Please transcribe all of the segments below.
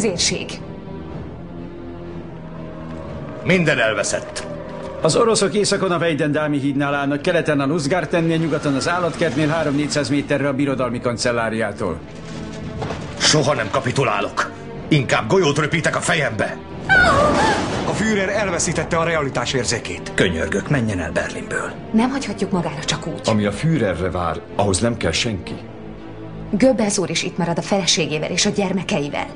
tüzérség. Minden elveszett. Az oroszok északon a Vejdendámi hídnál állnak, keleten a Nuzgártennél, nyugaton az állatkertnél 3-400 méterre a birodalmi kancelláriától. Soha nem kapitulálok. Inkább golyót röpítek a fejembe. A Führer elveszítette a realitás érzékét. Könyörgök, menjen el Berlinből. Nem hagyhatjuk magára csak úgy. Ami a Führerre vár, ahhoz nem kell senki. Göbbels úr is itt marad a feleségével és a gyermekeivel.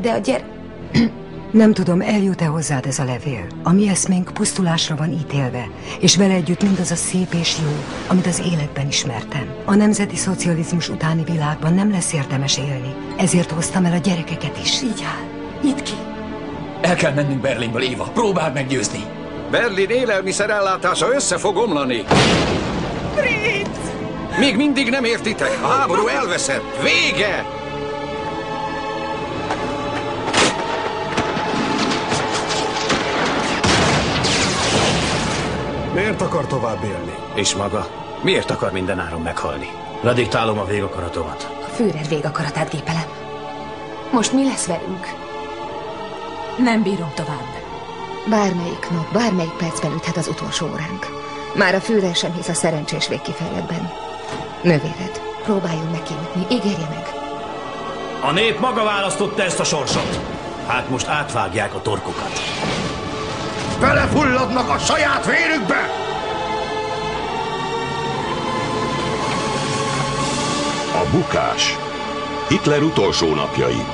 De a gyere... Nem tudom, eljut-e hozzád ez a levél. A mi eszménk pusztulásra van ítélve, és vele együtt mindaz a szép és jó, amit az életben ismertem. A nemzeti szocializmus utáni világban nem lesz érdemes élni, ezért hoztam el a gyerekeket is. Így áll. Nyit ki. El kell mennünk Berlinből, Éva. Próbáld meggyőzni. Berlin élelmiszerellátása össze fog omlani. Fritz! Még mindig nem értitek, a háború elveszett. Vége! Miért akar tovább élni? És maga? Miért akar mindenáron meghalni? Radiktálom a végakaratomat. A Führer végakaratát gépelem. Most mi lesz velünk? Nem bírom tovább. Bármelyik nap, bármelyik percben üthet az utolsó óránk. Már a Führer sem hisz a szerencsés végkifejletben. Növéred, próbáljon meg kiütni, ígérje meg. A nép maga választotta ezt a sorsot. Hát most átvágják a torkokat. Belefulladnak a saját vérükbe! A bukás. Hitler utolsó napjai.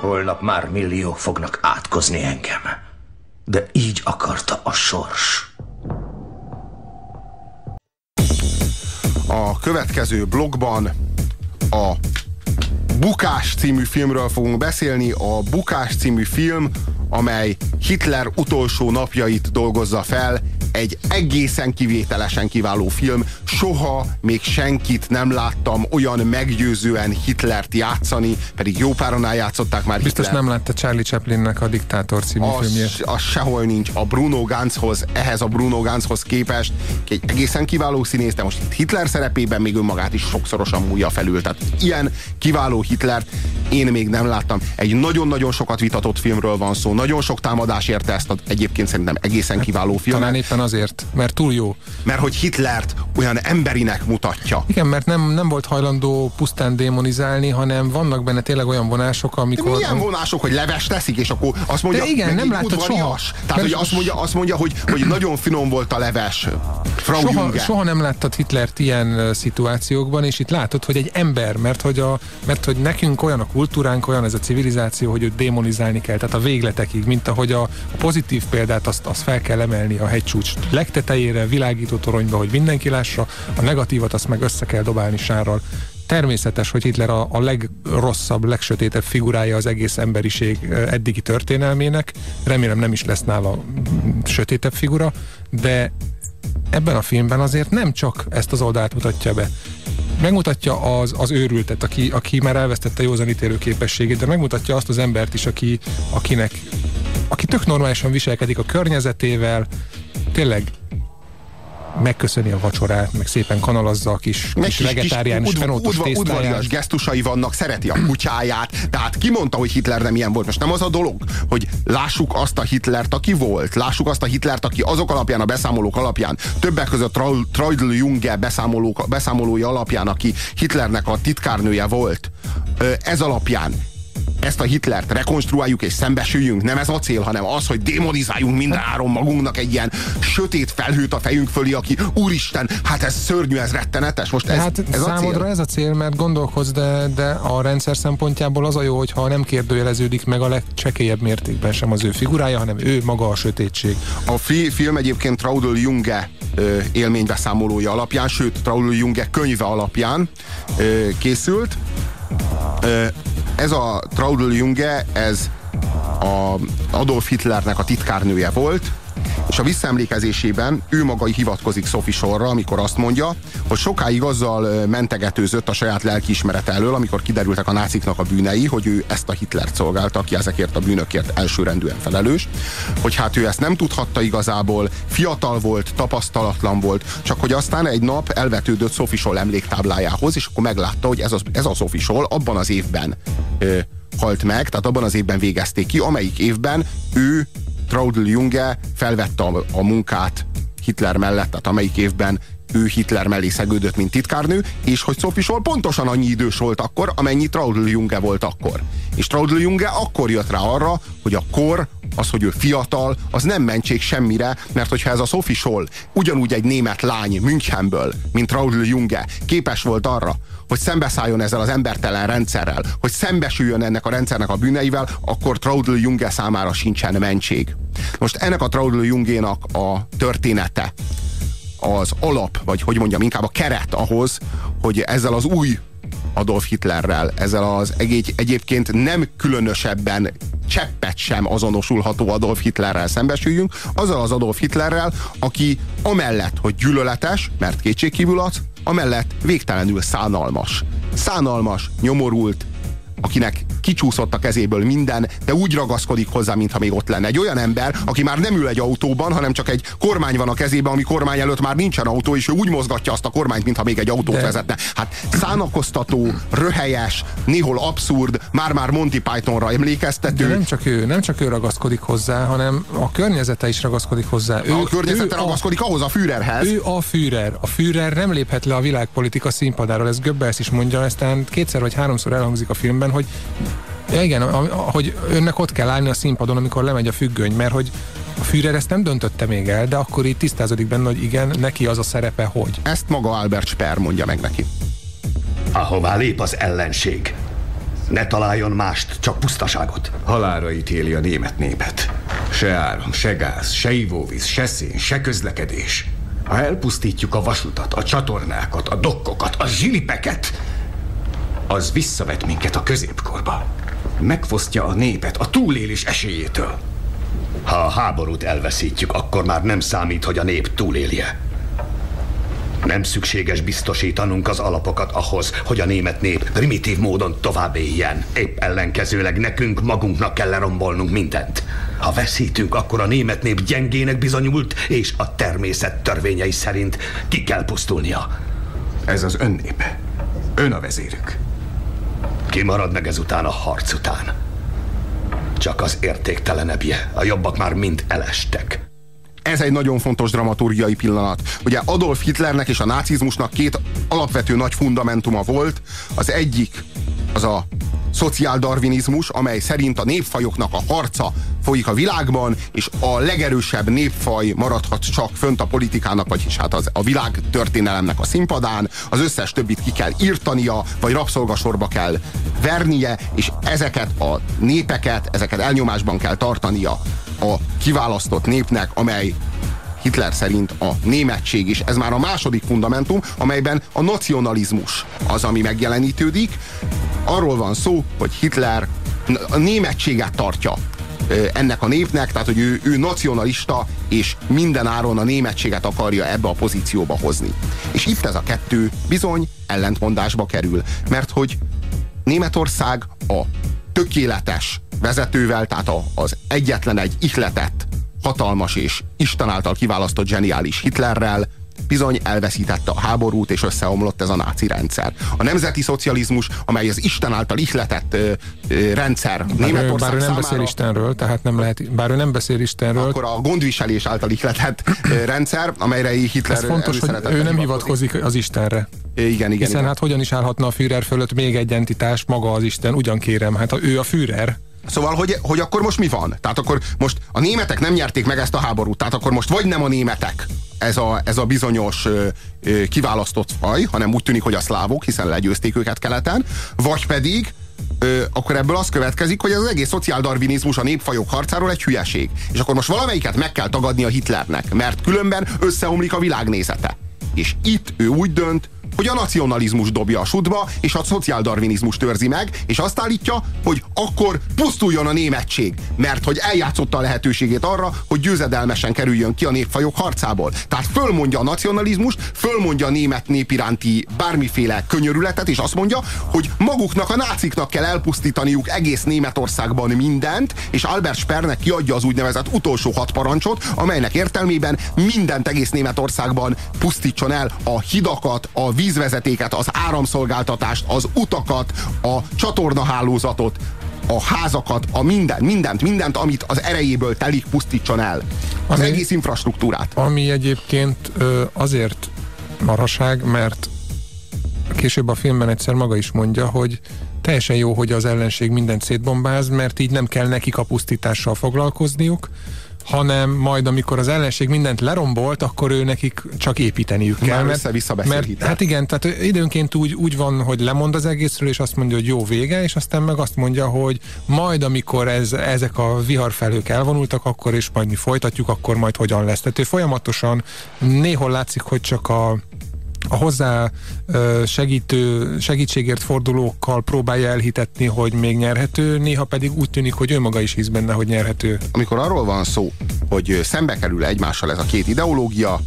Holnap már milliók fognak átkozni engem. De így akarta a sors. A következő blogban a Bukás című filmről fogunk beszélni. A Bukás című film, amely Hitler utolsó napjait dolgozza fel, egy egészen kivételesen kiváló film. Soha még senkit nem láttam olyan meggyőzően Hitlert játszani, pedig jó páran eljátszották már Biztos Hitler. nem látta Charlie Chaplinnek a Diktátor című az, filmjét. az sehol nincs. A Bruno Ganzhoz, ehhez a Bruno Ganzhoz képest egy egészen kiváló színész, de most itt Hitler szerepében még önmagát is sokszorosan múlja felül. Tehát ilyen kiváló Hitlert én még nem láttam. Egy nagyon-nagyon sokat vitatott filmről van szó, nagyon sok támadás érte ezt a, egyébként szerintem egészen kiváló filmet. Talán éppen azért, mert túl jó. Mert hogy Hitlert olyan emberinek mutatja. Igen, mert nem, nem volt hajlandó pusztán démonizálni, hanem vannak benne tényleg olyan vonások, amikor... De milyen vonások, hogy leves teszik, és akkor azt mondja, De igen, nem udvarias. soha. Tehát, hogy azt mondja, azt mondja hogy, hogy nagyon finom volt a leves. Frau soha, Junge. soha nem láttad Hitlert ilyen szituációkban, és itt látod, hogy egy ember, mert hogy, a, mert hogy nekünk olyan a kultúránk, olyan ez a civilizáció, hogy őt démonizálni kell, tehát a végletekig, mint ahogy a, a pozitív példát azt, azt fel kell emelni a hegycsúcs legtetejére, világító toronyba, hogy mindenki lássa, a negatívat azt meg össze kell dobálni sárral. Természetes, hogy Hitler a, a legrosszabb, legsötétebb figurája az egész emberiség eddigi történelmének. Remélem nem is lesz nála sötétebb figura, de ebben a filmben azért nem csak ezt az oldalt mutatja be. Megmutatja az, az őrültet, aki, aki már elvesztette józanítélő képességét, de megmutatja azt az embert is, aki, akinek, aki tök normálisan viselkedik a környezetével, tényleg megköszöni a vacsorát, meg szépen kanalazza a kis, Meg kis vegetáriánus udva- fenótos udva- udvarias gesztusai vannak, szereti a kutyáját. Tehát ki mondta, hogy Hitler nem ilyen volt? Most nem az a dolog, hogy lássuk azt a Hitlert, aki volt. Lássuk azt a Hitlert, aki azok alapján, a beszámolók alapján, többek között Tra- Traudl Junge beszámolók, beszámolói alapján, aki Hitlernek a titkárnője volt. Ez alapján ezt a Hitlert rekonstruáljuk és szembesüljünk. Nem ez a cél, hanem az, hogy demonizáljunk mindenáron magunknak egy ilyen sötét felhőt a fejünk fölé, aki úristen, hát ez szörnyű, ez rettenetes. Most ez, hát ez a számodra cél. ez a cél, mert gondolkozz, de, de a rendszer szempontjából az a jó, hogyha nem kérdőjeleződik meg a legcsekélyebb mértékben sem az ő figurája, hanem ő maga a sötétség. A fi- film egyébként Traudl Junge élménybeszámolója alapján, sőt Traudl Junge könyve alapján készült. Ez a Traudl Junge, ez a Adolf Hitlernek a titkárnője volt, és a visszaemlékezésében ő maga hivatkozik Sophie sorra, amikor azt mondja, hogy sokáig azzal mentegetőzött a saját lelkiismerete elől, amikor kiderültek a náciknak a bűnei, hogy ő ezt a Hitlert szolgálta, aki ezekért a bűnökért elsőrendűen felelős, hogy hát ő ezt nem tudhatta igazából, fiatal volt, tapasztalatlan volt, csak hogy aztán egy nap elvetődött Sophie Scholl emléktáblájához, és akkor meglátta, hogy ez a, ez a Sophie Scholl abban az évben ö, halt meg, tehát abban az évben végezték ki, amelyik évben ő, Traudl Junge felvette a, a munkát Hitler mellett, tehát amelyik évben ő Hitler mellé szegődött, mint titkárnő, és hogy Sophie Scholl pontosan annyi idős volt akkor, amennyi Traudl Junge volt akkor. És Traudl Junge akkor jött rá arra, hogy a kor, az, hogy ő fiatal, az nem mentség semmire, mert hogyha ez a Sophie Scholl ugyanúgy egy német lány Münchenből, mint Traudl Junge, képes volt arra, hogy szembeszálljon ezzel az embertelen rendszerrel, hogy szembesüljön ennek a rendszernek a bűneivel, akkor Traudl Junge számára sincsen mentség. Most ennek a Traudl Jungénak a története, az alap, vagy hogy mondjam, inkább a keret ahhoz, hogy ezzel az új Adolf Hitlerrel, ezzel az egy, egyébként nem különösebben cseppet sem azonosulható Adolf Hitlerrel szembesüljünk, azzal az Adolf Hitlerrel, aki amellett, hogy gyűlöletes, mert kétségkívül az, amellett végtelenül szánalmas. Szánalmas, nyomorult, akinek kicsúszott a kezéből minden, de úgy ragaszkodik hozzá, mintha még ott lenne. Egy olyan ember, aki már nem ül egy autóban, hanem csak egy kormány van a kezében, ami kormány előtt már nincsen autó, és ő úgy mozgatja azt a kormányt, mintha még egy autót de... vezetne. Hát szánakoztató, röhelyes, néhol abszurd, már-már Monty Pythonra emlékeztető. De nem csak ő, nem csak ő ragaszkodik hozzá, hanem a környezete is ragaszkodik hozzá. Ő, a környezete ragaszkodik a, ahhoz a Führerhez. Ő a Führer. A Führer nem léphet le a világpolitika színpadáról. Ez Göbbels is mondja, aztán kétszer vagy háromszor elhangzik a filmben, hogy Ja, igen, hogy önnek ott kell állni a színpadon, amikor lemegy a függöny, mert hogy a Führer ezt nem döntötte még el, de akkor itt tisztázódik benne, hogy igen, neki az a szerepe, hogy. Ezt maga Albert Speer mondja meg neki. Ahová lép az ellenség, ne találjon mást, csak pusztaságot. Halára ítéli a német népet. Se áram, se gáz, se ivóvíz, se szén, se közlekedés. Ha elpusztítjuk a vasutat, a csatornákat, a dokkokat, a zsilipeket, az visszavet minket a középkorba. Megfosztja a népet a túlélés esélyétől. Ha a háborút elveszítjük, akkor már nem számít, hogy a nép túlélje. Nem szükséges biztosítanunk az alapokat ahhoz, hogy a német nép primitív módon tovább éljen. Épp ellenkezőleg nekünk magunknak kell lerombolnunk mindent. Ha veszítünk, akkor a német nép gyengének bizonyult, és a természet törvényei szerint ki kell pusztulnia. Ez az ön népe. Ön a vezérük. Ki marad meg ezután a harc után? Csak az értéktelenebbje. A jobbak már mind elestek. Ez egy nagyon fontos dramaturgiai pillanat. Ugye Adolf Hitlernek és a nácizmusnak két alapvető nagy fundamentuma volt. Az egyik az a szociáldarvinizmus, amely szerint a népfajoknak a harca folyik a világban, és a legerősebb népfaj maradhat csak fönt a politikának, vagyis hát az, a világ történelemnek a színpadán, az összes többit ki kell írtania, vagy rabszolgasorba kell vernie, és ezeket a népeket, ezeket elnyomásban kell tartania a kiválasztott népnek, amely Hitler szerint a németség is. Ez már a második fundamentum, amelyben a nacionalizmus az, ami megjelenítődik. Arról van szó, hogy Hitler a németséget tartja ennek a népnek, tehát hogy ő, ő nacionalista, és minden áron a németséget akarja ebbe a pozícióba hozni. És itt ez a kettő bizony ellentmondásba kerül, mert hogy Németország a tökéletes vezetővel, tehát az egyetlen egy ihletett hatalmas és Isten által kiválasztott zseniális Hitlerrel, bizony elveszítette a háborút, és összeomlott ez a náci rendszer. A nemzeti szocializmus, amely az Isten által ihletett ö, ö, rendszer bár Németország Bár ő nem számára, beszél Istenről, tehát nem lehet, bár ő nem beszél Istenről. Akkor a gondviselés által ihletett ö, rendszer, amelyre Hitler Ez fontos, hogy ő nem hivatkozik az Istenre. Igen, igen. Hiszen igen. hát hogyan is állhatna a Führer fölött még egy entitás, maga az Isten, ugyan kérem, hát ő a Führer. Szóval, hogy, hogy akkor most mi van? Tehát akkor most a németek nem nyerték meg ezt a háborút, tehát akkor most vagy nem a németek ez a, ez a bizonyos ö, ö, kiválasztott faj, hanem úgy tűnik, hogy a szlávok, hiszen legyőzték őket keleten, vagy pedig ö, akkor ebből az következik, hogy az egész szociáldarvinizmus a népfajok harcáról egy hülyeség. És akkor most valamelyiket meg kell tagadni a Hitlernek, mert különben összeomlik a világnézete. És itt ő úgy dönt, hogy a nacionalizmus dobja a sudba, és a szociáldarvinizmus törzi meg, és azt állítja, hogy akkor pusztuljon a németség, mert hogy eljátszotta a lehetőségét arra, hogy győzedelmesen kerüljön ki a népfajok harcából. Tehát fölmondja a nacionalizmus, fölmondja a német nép iránti bármiféle könyörületet, és azt mondja, hogy maguknak, a náciknak kell elpusztítaniuk egész Németországban mindent, és Albert Spernek kiadja az úgynevezett utolsó hat parancsot, amelynek értelmében mindent egész Németországban pusztítson el a hidakat, a vízvezetéket, az áramszolgáltatást, az utakat, a csatornahálózatot, a házakat, a minden, mindent, mindent, amit az erejéből telik, pusztítson el. Az ami, egész infrastruktúrát. Ami egyébként azért maraság, mert később a filmben egyszer maga is mondja, hogy teljesen jó, hogy az ellenség mindent szétbombáz, mert így nem kell nekik a pusztítással foglalkozniuk, hanem majd amikor az ellenség mindent lerombolt, akkor ő nekik csak építeniük kell. Már mert, vissza mert. Hát igen, tehát időnként úgy, úgy van, hogy lemond az egészről, és azt mondja, hogy jó vége, és aztán meg azt mondja, hogy majd amikor ez, ezek a viharfelők elvonultak, akkor és majd mi folytatjuk, akkor majd hogyan lesz. Tehát ő folyamatosan néhol látszik, hogy csak a a hozzá segítő, segítségért fordulókkal próbálja elhitetni, hogy még nyerhető, néha pedig úgy tűnik, hogy ő maga is hisz benne, hogy nyerhető. Amikor arról van szó, hogy szembe kerül egymással ez a két ideológia,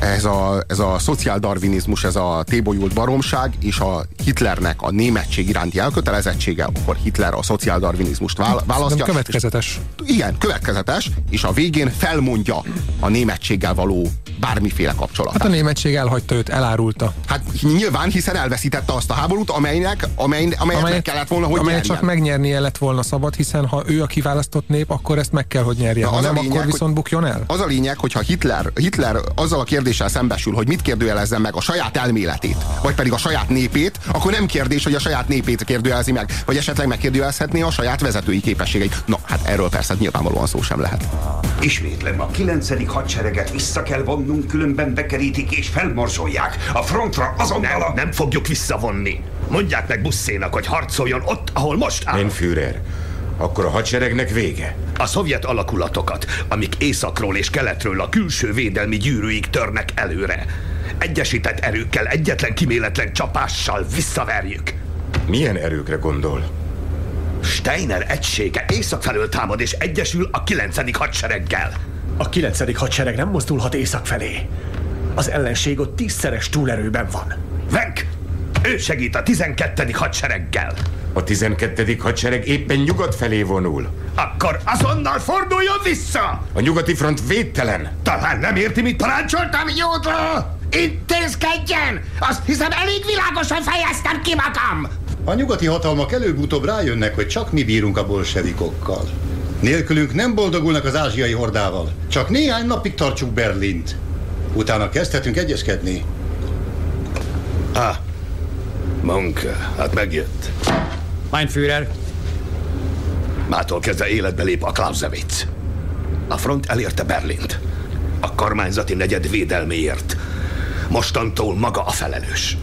ez a, ez a szociáldarvinizmus, ez a tébolyult baromság, és a Hitlernek a németség iránti elkötelezettsége, akkor Hitler a szociáldarvinizmust választja. Nem következetes. És, igen, következetes, és a végén felmondja a németséggel való bármiféle kapcsolatát. Hát a németség elhagyta őt, elárulta. Hát nyilván, hiszen elveszítette azt a háborút, amelynek, amely, amelyet amely, meg kellett volna, hogy amelyet csak megnyernie lett volna szabad, hiszen ha ő a kiválasztott nép, akkor ezt meg kell, hogy nyerje. Ha nem, lényeg, akkor viszont bukjon el. Az a lényeg, hogyha Hitler, Hitler azzal a kérdéssel szembesül, hogy mit kérdőjelezzen meg a saját elméletét, vagy pedig a saját népét, akkor nem kérdés, hogy a saját népét kérdőjelezi meg, vagy esetleg megkérdőjelezhetné a saját vezetői képességeit. Na, hát erről persze nyilvánvalóan szó sem lehet. Ismétlem, a 9. hadsereget vissza kell vonnunk, különben bekerítik és felmorzsolják. A frontra azonnal a... Nem fogjuk visszavonni. Mondják meg Busszénak, hogy harcoljon ott, ahol most áll. Én Führer. Akkor a hadseregnek vége. A szovjet alakulatokat, amik északról és keletről a külső védelmi gyűrűig törnek előre. Egyesített erőkkel, egyetlen kiméletlen csapással visszaverjük. Milyen erőkre gondol? Steiner egysége észak felől támad és egyesül a 9. hadsereggel. A 9. hadsereg nem mozdulhat észak felé. Az ellenség ott tízszeres túlerőben van. Venk! Ő segít a 12. hadsereggel. A 12. hadsereg éppen nyugat felé vonul. Akkor azonnal forduljon vissza! A nyugati front védtelen. Talán nem érti, mit parancsoltam, Jódra! Intézkedjen! Azt hiszem elég világosan fejeztem ki magam! A nyugati hatalmak előbb-utóbb rájönnek, hogy csak mi bírunk a bolsevikokkal. Nélkülünk nem boldogulnak az ázsiai hordával. Csak néhány napig tartsuk Berlint. Utána kezdhetünk egyezkedni. Ah, Monke, hát megjött. Mein Führer. Mától kezdve életbe lép a Clausewitz. A front elérte Berlint. A kormányzati negyed védelméért. Mostantól maga a felelős.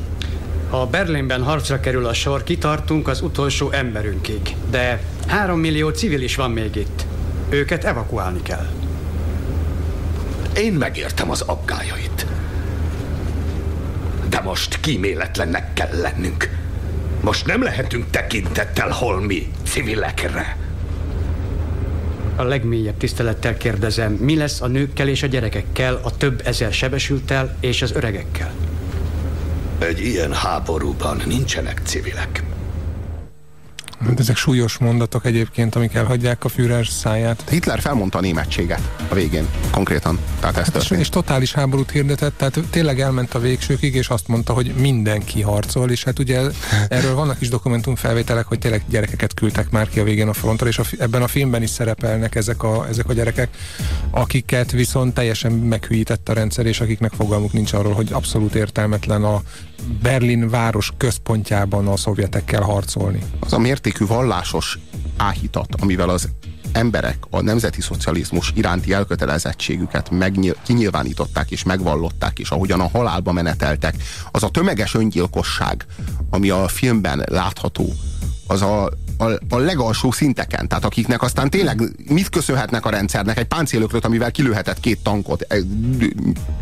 Ha Berlinben harcra kerül a sor, kitartunk az utolsó emberünkig. De három millió civil is van még itt. Őket evakuálni kell. Én megértem az aggájait. De most kíméletlennek kell lennünk. Most nem lehetünk tekintettel holmi civilekre. A legmélyebb tisztelettel kérdezem, mi lesz a nőkkel és a gyerekekkel, a több ezer sebesültel és az öregekkel? Egy ilyen háborúban nincsenek civilek. Hát ezek súlyos mondatok egyébként, amik elhagyják a Führer száját. Hitler felmondta a németséget a végén, konkrétan. Tehát ezt hát és, és totális háborút hirdetett, tehát tényleg elment a végsőkig, és azt mondta, hogy mindenki harcol, és hát ugye erről vannak is dokumentumfelvételek, hogy tényleg gyerekeket küldtek már ki a végén a frontra, és a, ebben a filmben is szerepelnek ezek a, ezek a gyerekek, akiket viszont teljesen meghűített a rendszer, és akiknek fogalmuk nincs arról, hogy abszolút értelmetlen a Berlin város központjában a szovjetekkel harcolni. Az a mértékű vallásos áhítat, amivel az emberek a nemzeti szocializmus iránti elkötelezettségüket megnyil, kinyilvánították és megvallották, és ahogyan a halálba meneteltek, az a tömeges öngyilkosság, ami a filmben látható, az a, a, a legalsó szinteken, tehát akiknek aztán tényleg mit köszönhetnek a rendszernek, egy páncélökröt, amivel kilőhetett két tankot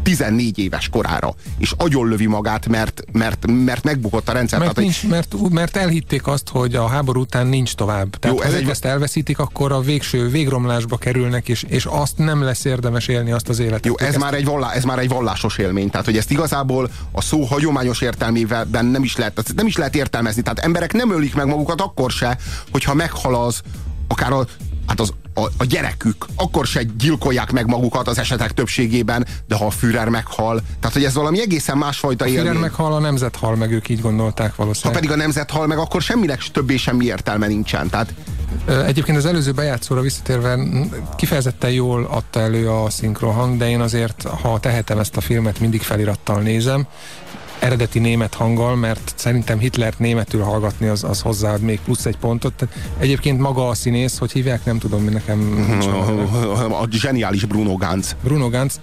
14 éves korára, és agyonlövi magát, mert, mert, mert megbukott a rendszer. Mert, tehát, nincs, mert, mert elhitték azt, hogy a háború után nincs tovább. Tehát jó, ez ha egy... ezt elveszítik, akkor a végső végromlásba kerülnek, és, és azt nem lesz érdemes élni azt az életet. Jó, ez, ezt... már egy vallá, ez már egy vallásos élmény, tehát hogy ezt igazából a szó hagyományos értelmében nem is lehet, nem is lehet értelmezni. Tehát emberek nem ölik meg magukat akkor se, hogyha meghal az, akár a hát az, a, a gyerekük, akkor se gyilkolják meg magukat az esetek többségében, de ha a Führer meghal, tehát hogy ez valami egészen másfajta a Führer élmény. meghal, a nemzet hal meg, ők így gondolták Ha valószínűleg. pedig a nemzet hal meg, akkor semminek többé semmi értelme nincsen. Tehát Egyébként az előző bejátszóra visszatérve kifejezetten jól adta elő a szinkrohang, de én azért, ha tehetem ezt a filmet, mindig felirattal nézem, eredeti német hanggal, mert szerintem Hitlert németül hallgatni az, az hozzáad még plusz egy pontot. Tehát egyébként maga a színész, hogy hívják, nem tudom, mi nekem meg a zseniális Bruno Ganz. Bruno Ganz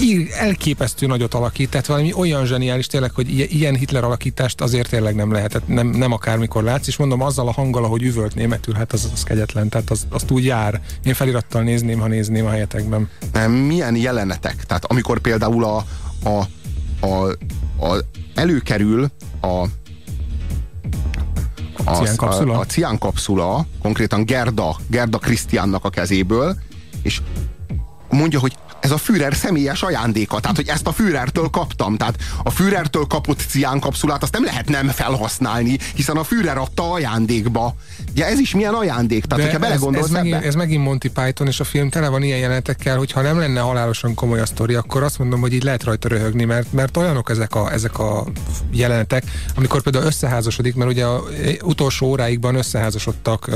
ír, elképesztő nagyot alakít, tehát valami olyan zseniális tényleg, hogy ilyen- Hitler alakítást azért tényleg nem lehetett, nem, nem akármikor látsz, és mondom azzal a hanggal, ahogy üvölt németül, hát az, az kegyetlen, tehát az, azt úgy jár. Én felirattal nézném, ha nézném a helyetekben. Milyen jelenetek? Tehát amikor például a, a, a, a előkerül a a, Ciánkapszula? a, a ciánkapszula, konkrétan Gerda, Gerda Krisztiánnak a kezéből, és mondja, hogy ez a Führer személyes ajándéka, tehát hogy ezt a Führertől kaptam, tehát a Führertől kapott ciánkapszulát azt nem lehet nem felhasználni, hiszen a Führer adta ajándékba. Ugye ez is milyen ajándék, tehát hogyha ez, belegondolsz ez, megint, ebbe. ez megint Monty Python, és a film tele van ilyen jelenetekkel, hogy ha nem lenne halálosan komoly a sztori, akkor azt mondom, hogy így lehet rajta röhögni, mert, mert olyanok ezek a, ezek a jelenetek, amikor például összeházasodik, mert ugye a utolsó óráikban összeházasodtak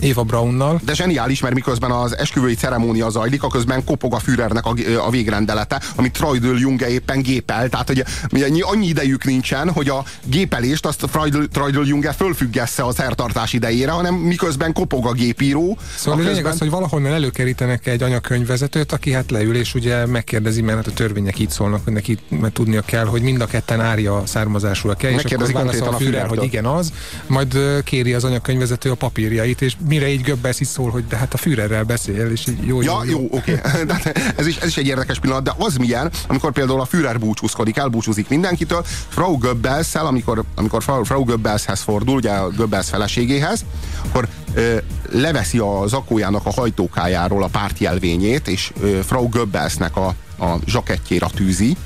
Éva Brownnal. De zseniális, mert miközben az esküvői ceremónia zajlik, aközben kopog a Führernek a, a végrendelete, amit Freudl Junge éppen gépel. Tehát, hogy ugye, annyi idejük nincsen, hogy a gépelést azt Freudl, Freudl Junge fölfüggesse a szertartás idejére, hanem miközben kopog a gépíró. Szóval a a lényeg az, hogy valahonnan előkerítenek egy anyakönyvvezetőt, aki hát leül, és ugye megkérdezi, mert hát a törvények így szólnak, hogy neki mert tudnia kell, hogy mind a ketten ária származásúak kell, és akkor válaszol a konkrétan a Führer, hogy igen az, majd kéri az anyakönyvvezető a papírjait, és mire így Göbbels is szól, hogy de hát a Führerrel beszél, és így jó, Ja, jó, jó, oké. De ez, is, ez is egy érdekes pillanat, de az milyen, amikor például a Führer búcsúzkodik, elbúcsúzik mindenkitől, Frau goebbels amikor, amikor Frau, Frau Goebbelshez fordul, ugye a Goebbels feleségéhez, akkor ö, leveszi a zakójának a hajtókájáról a pártjelvényét, és ö, Frau Goebbelsnek a, a zsakettjéra tűzi,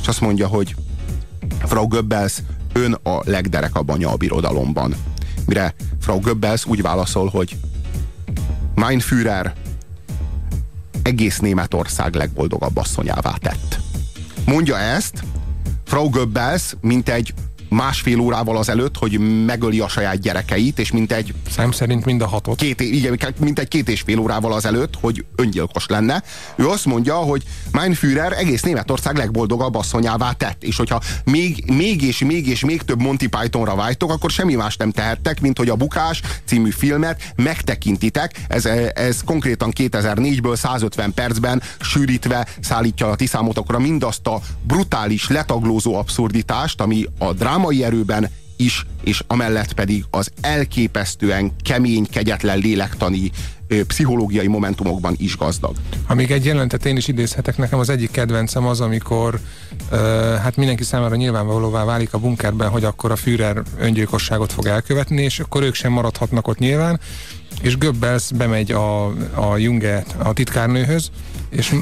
és azt mondja, hogy Frau Goebbels, ön a legderekabb anya a birodalomban. Mire Frau Goebbels úgy válaszol, hogy Mein Führer egész Németország legboldogabb asszonyává tett. Mondja ezt Frau Goebbels, mint egy másfél órával azelőtt, hogy megöli a saját gyerekeit, és mint egy... Szám szerint mind a hatot. Két, igen, mint egy két és fél órával azelőtt, hogy öngyilkos lenne. Ő azt mondja, hogy Mein Führer egész Németország legboldogabb asszonyává tett, és hogyha még, még és még és még több Monty Pythonra vágytok, akkor semmi más nem tehettek, mint hogy a Bukás című filmet megtekintitek. Ez, ez konkrétan 2004-ből 150 percben sűrítve szállítja a ti számotokra mindazt a brutális, letaglózó abszurditást, ami a drámai erőben is, és amellett pedig az elképesztően kemény, kegyetlen lélektani ö, pszichológiai momentumokban is gazdag. Ha egy jelentet én is idézhetek, nekem az egyik kedvencem az, amikor uh, hát mindenki számára nyilvánvalóvá válik a bunkerben, hogy akkor a Führer öngyilkosságot fog elkövetni, és akkor ők sem maradhatnak ott nyilván, és Goebbels bemegy a, a Junge, a titkárnőhöz, és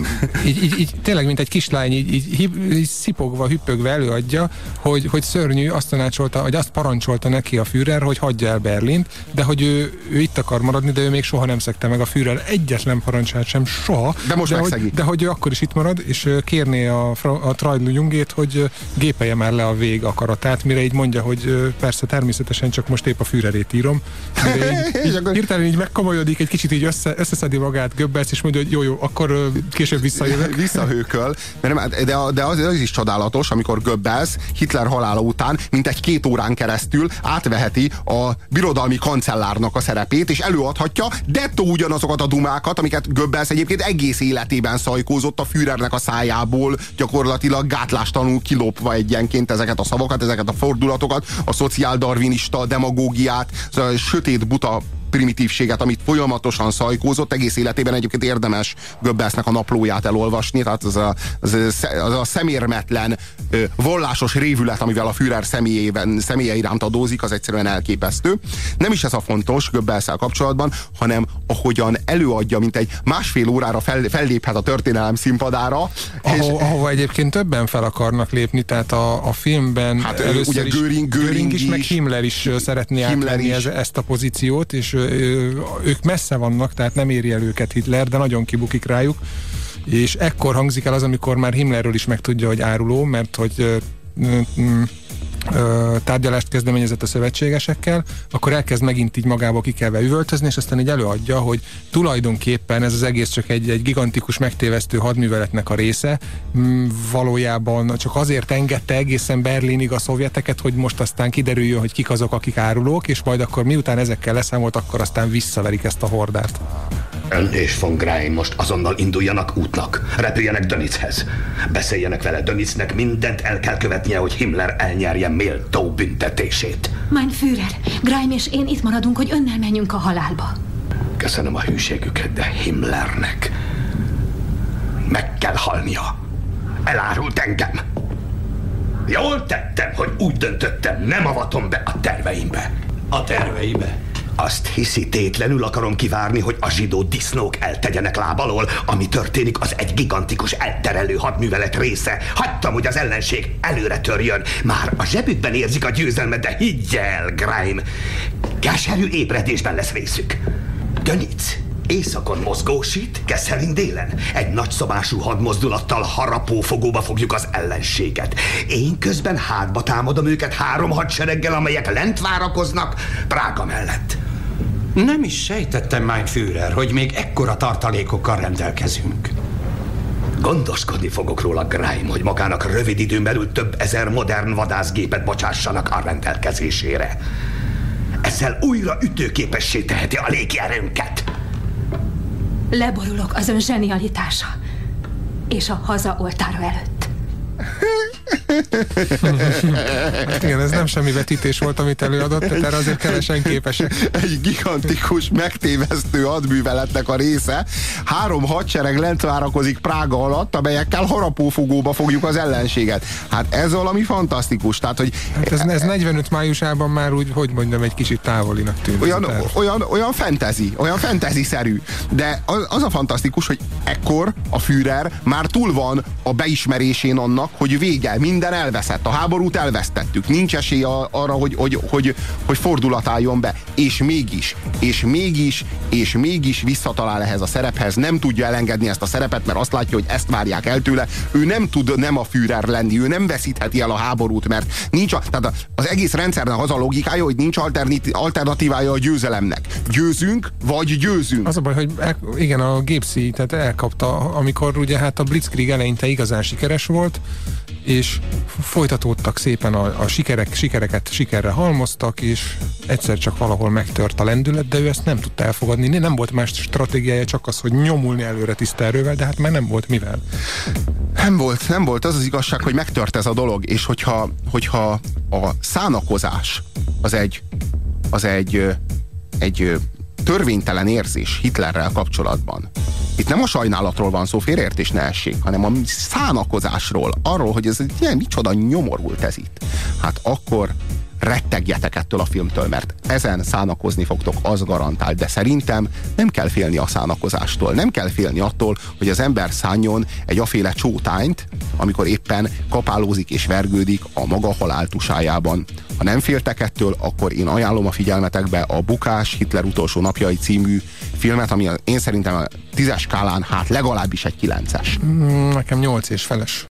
így, így, így tényleg, mint egy kislány, így, így, így, szipogva, hüppögve előadja, hogy, hogy szörnyű, azt tanácsolta, vagy azt parancsolta neki a Führer, hogy hagyja el Berlint, de hogy ő, ő itt akar maradni, de ő még soha nem szekte meg a Führer egyetlen parancsát sem, soha. De most de hogy, de hogy ő akkor is itt marad, és kérné a, a Trajdlu Jungét, hogy gépelje már le a vég akaratát, mire így mondja, hogy persze természetesen csak most épp a Führerét írom. De így, így, hirtelen így megkomolyodik, egy kicsit így össze, összeszedi magát Göbbels, és mondja, hogy jó, jó, akkor később visszajövök. Visszahőköl, de, de, az, az is csodálatos, amikor Goebbels Hitler halála után mint egy két órán keresztül átveheti a birodalmi kancellárnak a szerepét, és előadhatja dettó ugyanazokat a dumákat, amiket Goebbels egyébként egész életében szajkózott a Führernek a szájából, gyakorlatilag gátlástanul kilopva egyenként ezeket a szavakat, ezeket a fordulatokat, a szociáldarvinista demagógiát, a sötét buta primitívséget, amit folyamatosan szajkózott, egész életében egyébként érdemes Göbbelsnek a naplóját elolvasni, tehát az a, az a, az a szemérmetlen vallásos révület, amivel a Führer személyében, személye iránt adózik, az egyszerűen elképesztő. Nem is ez a fontos Göbbelszel kapcsolatban, hanem ahogyan előadja, mint egy másfél órára fel, felléphet a történelem színpadára. Aho, és, ahova egyébként többen fel akarnak lépni, tehát a, a filmben hát, először ugye is Göring, Göring is, is, meg Himmler is szeretné Himmler átvenni is. Ezt a pozíciót, és ők messze vannak, tehát nem éri el őket Hitler, de nagyon kibukik rájuk, és ekkor hangzik el az, amikor már Himmlerről is megtudja, hogy áruló, mert hogy tárgyalást kezdeményezett a szövetségesekkel, akkor elkezd megint így magába kikelve üvöltözni, és aztán így előadja, hogy tulajdonképpen ez az egész csak egy, egy gigantikus megtévesztő hadműveletnek a része. Valójában csak azért engedte egészen Berlinig a szovjeteket, hogy most aztán kiderüljön, hogy kik azok, akik árulók, és majd akkor miután ezekkel leszámolt, akkor aztán visszaverik ezt a hordát. Ön és von Grein most azonnal induljanak útnak. Repüljenek Dönichez. Beszéljenek vele Dönicnek, mindent el kell követnie, hogy Himmler elnyerje méltó büntetését. Mein Führer, Greim és én itt maradunk, hogy önnel menjünk a halálba. Köszönöm a hűségüket, de Himmlernek meg kell halnia. Elárult engem. Jól tettem, hogy úgy döntöttem, nem avatom be a terveimbe. A terveibe? Azt hiszi, tétlenül akarom kivárni, hogy a zsidó disznók eltegyenek lábalól. Ami történik, az egy gigantikus elterelő hadművelet része. Hagytam, hogy az ellenség előre törjön. Már a zsebükben érzik a győzelmet, de higgy el, Grime. Keserű ébredésben lesz részük. Dönic, Északon mozgósít, Kesselin délen. Egy nagyszabású hadmozdulattal harapófogóba fogjuk az ellenséget. Én közben hátba támadom őket három hadsereggel, amelyek lent várakoznak Prága mellett. Nem is sejtettem, mein Führer, hogy még ekkora tartalékokkal rendelkezünk. Gondoskodni fogok róla, Grime, hogy magának rövid időn belül több ezer modern vadászgépet bocsássanak a rendelkezésére. Ezzel újra ütőképessé teheti a légierőnket. Leborulok az ön zsenialitása és a haza oltára előtt. hát igen, ez nem semmi vetítés volt, amit előadott, tehát erre azért kevesen képesek. Egy gigantikus, megtévesztő hadműveletnek a része. Három hadsereg lent várakozik Prága alatt, amelyekkel harapófogóba fogjuk az ellenséget. Hát ez valami fantasztikus. Tehát, hogy hát ez, ez 45 májusában már úgy, hogy mondjam, egy kicsit távolinak tűnik. Olyan, olyan, olyan fentezi, olyan fentezi-szerű. De az, az a fantasztikus, hogy ekkor a Führer már túl van a beismerésén annak, hogy vége, minden elveszett, a háborút elvesztettük, nincs esély arra, hogy, hogy, hogy, hogy fordulat álljon be, és mégis, és mégis, és mégis visszatalál ehhez a szerephez, nem tudja elengedni ezt a szerepet, mert azt látja, hogy ezt várják el tőle, ő nem tud nem a Führer lenni, ő nem veszítheti el a háborút, mert nincs, a, tehát az egész rendszernek az a logikája, hogy nincs alternatívája a győzelemnek. Győzünk, vagy győzünk. Az a baj, hogy el, igen, a Gépszi, tehát elkapta, amikor ugye hát a Blitzkrieg eleinte igazán sikeres volt, és folytatódtak szépen a, a sikerek, sikereket sikerre halmoztak, és egyszer csak valahol megtört a lendület, de ő ezt nem tudta elfogadni. Nem volt más stratégiája, csak az, hogy nyomulni előre tiszta erővel, de hát már nem volt mivel. Nem volt, nem volt. Az az igazság, hogy megtört ez a dolog, és hogyha, hogyha a szánakozás az egy, az egy, egy törvénytelen érzés Hitlerrel kapcsolatban. Itt nem a sajnálatról van szó, félreértés ne essék, hanem a szánakozásról, arról, hogy ez ilyen micsoda nyomorult ez itt. Hát akkor rettegjetek ettől a filmtől, mert ezen szánakozni fogtok, az garantált, de szerintem nem kell félni a szánakozástól, nem kell félni attól, hogy az ember szánjon egy aféle csótányt, amikor éppen kapálózik és vergődik a maga haláltusájában. Ha nem féltek ettől, akkor én ajánlom a figyelmetekbe a Bukás Hitler utolsó napjai című filmet, ami én szerintem a tízes skálán hát legalábbis egy kilences. Mm, nekem nyolc és feles.